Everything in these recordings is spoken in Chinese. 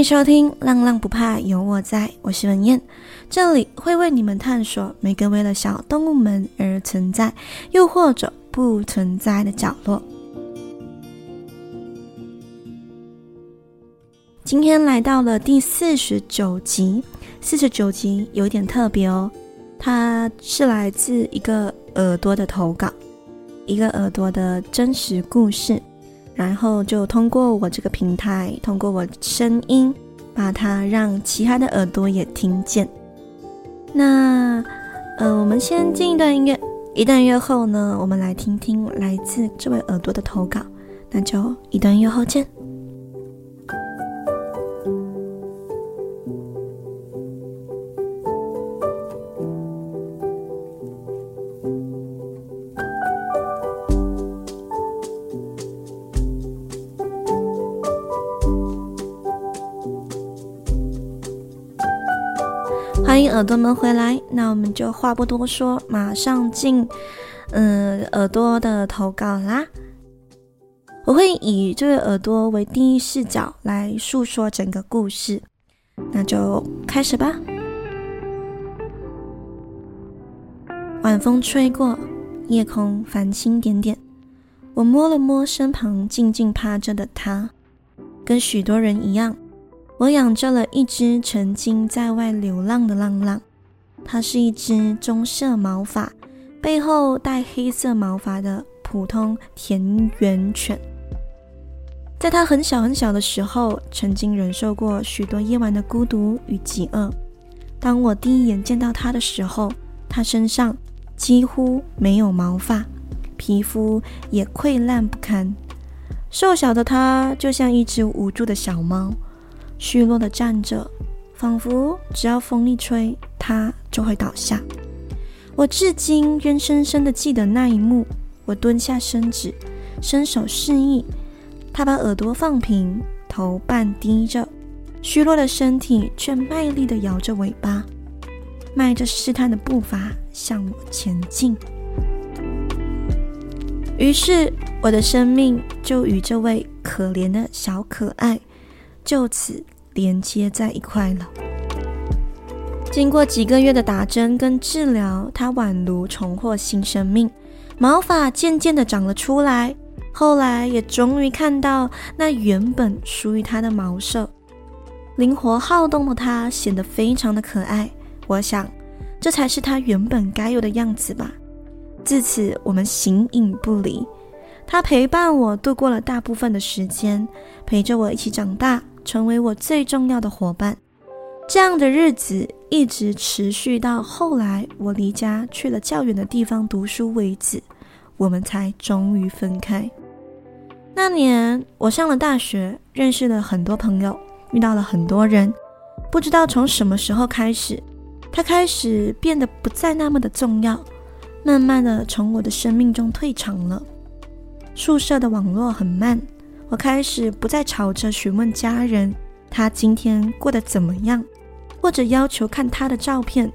欢迎收听《浪浪不怕有我在》，我是文燕，这里会为你们探索每个为了小动物们而存在，又或者不存在的角落。今天来到了第四十九集，四十九集有点特别哦，它是来自一个耳朵的投稿，一个耳朵的真实故事。然后就通过我这个平台，通过我声音，把它让其他的耳朵也听见。那，呃，我们先进一段音乐，一段音乐后呢，我们来听听来自这位耳朵的投稿。那就一段音乐后见。欢迎耳朵们回来，那我们就话不多说，马上进，嗯，耳朵的投稿啦。我会以这位耳朵为第一视角来诉说整个故事，那就开始吧。晚风吹过，夜空繁星点点，我摸了摸身旁静静趴着的他，跟许多人一样。我养着了一只曾经在外流浪的浪浪，它是一只棕色毛发，背后带黑色毛发的普通田园犬。在它很小很小的时候，曾经忍受过许多夜晚的孤独与饥饿。当我第一眼见到它的时候，它身上几乎没有毛发，皮肤也溃烂不堪，瘦小的它就像一只无助的小猫。虚弱的站着，仿佛只要风一吹，它就会倒下。我至今仍深深的记得那一幕。我蹲下身子，伸手示意，它把耳朵放平，头半低着，虚弱的身体却卖力的摇着尾巴，迈着试探的步伐向我前进。于是，我的生命就与这位可怜的小可爱。就此连接在一块了。经过几个月的打针跟治疗，它宛如重获新生命，毛发渐渐的长了出来。后来也终于看到那原本属于它的毛色，灵活好动的它显得非常的可爱。我想，这才是它原本该有的样子吧。自此，我们形影不离。它陪伴我度过了大部分的时间，陪着我一起长大。成为我最重要的伙伴，这样的日子一直持续到后来我离家去了较远的地方读书为止，我们才终于分开。那年我上了大学，认识了很多朋友，遇到了很多人，不知道从什么时候开始，他开始变得不再那么的重要，慢慢的从我的生命中退场了。宿舍的网络很慢。我开始不再吵着询问家人他今天过得怎么样，或者要求看他的照片。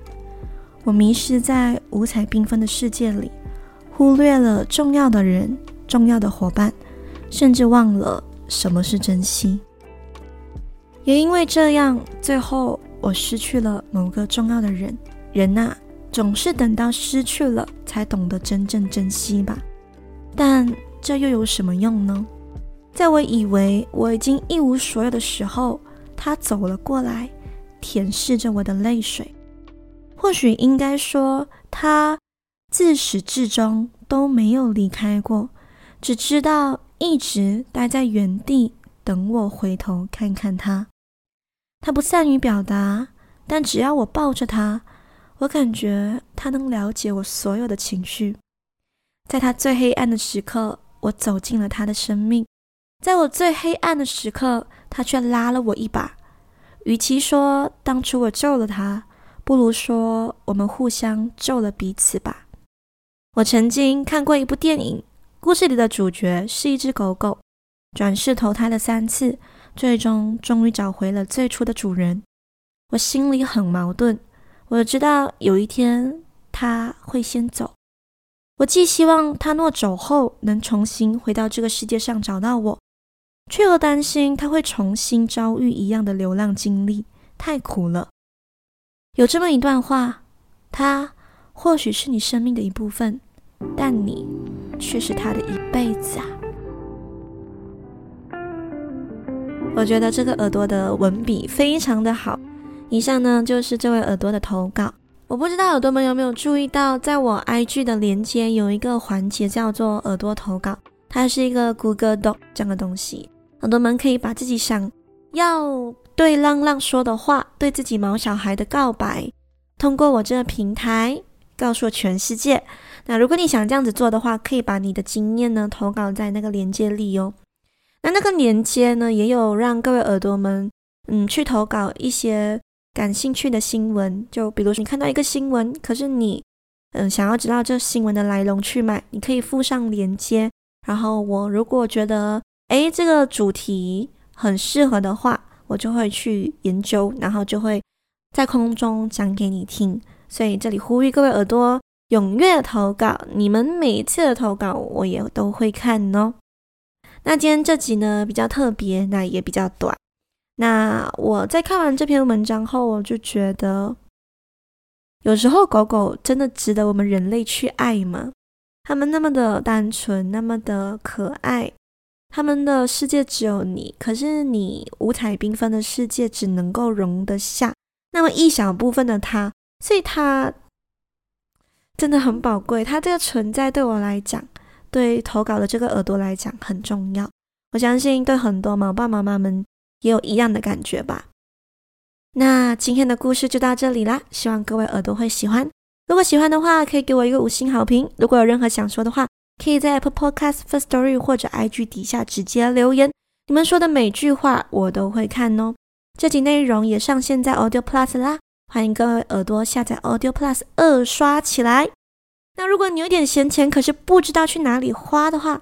我迷失在五彩缤纷的世界里，忽略了重要的人、重要的伙伴，甚至忘了什么是珍惜。也因为这样，最后我失去了某个重要的人。人呐，总是等到失去了，才懂得真正珍惜吧。但这又有什么用呢？在我以为我已经一无所有的时候，他走了过来，舔舐着我的泪水。或许应该说，他自始至终都没有离开过，只知道一直待在原地，等我回头看看他。他不善于表达，但只要我抱着他，我感觉他能了解我所有的情绪。在他最黑暗的时刻，我走进了他的生命。在我最黑暗的时刻，他却拉了我一把。与其说当初我救了他，不如说我们互相救了彼此吧。我曾经看过一部电影，故事里的主角是一只狗狗，转世投胎了三次，最终终于找回了最初的主人。我心里很矛盾，我知道有一天他会先走，我既希望他若走后能重新回到这个世界上找到我。却又担心他会重新遭遇一样的流浪经历，太苦了。有这么一段话，他或许是你生命的一部分，但你却是他的一辈子啊。我觉得这个耳朵的文笔非常的好。以上呢就是这位耳朵的投稿。我不知道耳朵们有没有注意到，在我 IG 的连接有一个环节叫做耳朵投稿，它是一个 Google Doc 这样的东西。耳朵们可以把自己想要对浪浪说的话，对自己毛小孩的告白，通过我这个平台告诉全世界。那如果你想这样子做的话，可以把你的经验呢投稿在那个连接里哦。那那个连接呢，也有让各位耳朵们，嗯，去投稿一些感兴趣的新闻。就比如说，你看到一个新闻，可是你，嗯，想要知道这新闻的来龙去脉，你可以附上连接。然后我如果觉得，诶，这个主题很适合的话，我就会去研究，然后就会在空中讲给你听。所以这里呼吁各位耳朵踊跃投稿，你们每次的投稿我也都会看哦。那今天这集呢，比较特别，那也比较短。那我在看完这篇文章后，我就觉得，有时候狗狗真的值得我们人类去爱吗？它们那么的单纯，那么的可爱，他们的世界只有你，可是你五彩缤纷的世界只能够容得下那么一小部分的他，所以他真的很宝贵。他这个存在对我来讲。对投稿的这个耳朵来讲很重要，我相信对很多毛爸妈妈们也有一样的感觉吧。那今天的故事就到这里啦，希望各位耳朵会喜欢。如果喜欢的话，可以给我一个五星好评。如果有任何想说的话，可以在 Apple Podcast Firstory 或者 IG 底下直接留言，你们说的每句话我都会看哦。这集内容也上线在 Audio Plus 啦，欢迎各位耳朵下载 Audio Plus 二刷起来。那如果你有点闲钱，可是不知道去哪里花的话，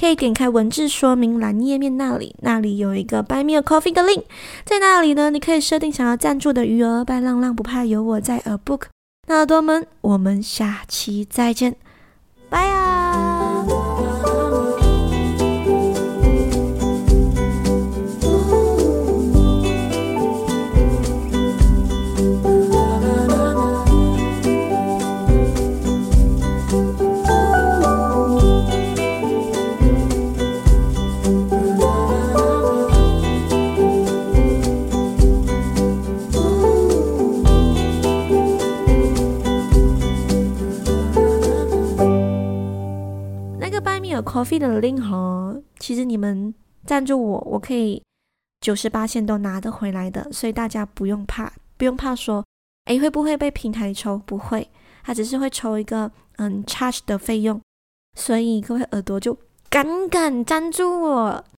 可以点开文字说明栏页面那里，那里有一个 Buy Me a Coffee 的 link，在那里呢，你可以设定想要赞助的余额。拜浪浪不怕有我在，A Book。那耳朵们，我们下期再见，拜啊。的 link 哈，其实你们赞助我，我可以九十八线都拿得回来的，所以大家不用怕，不用怕说，哎，会不会被平台抽？不会，他只是会抽一个嗯 charge 的费用，所以各位耳朵就敢敢赞助我，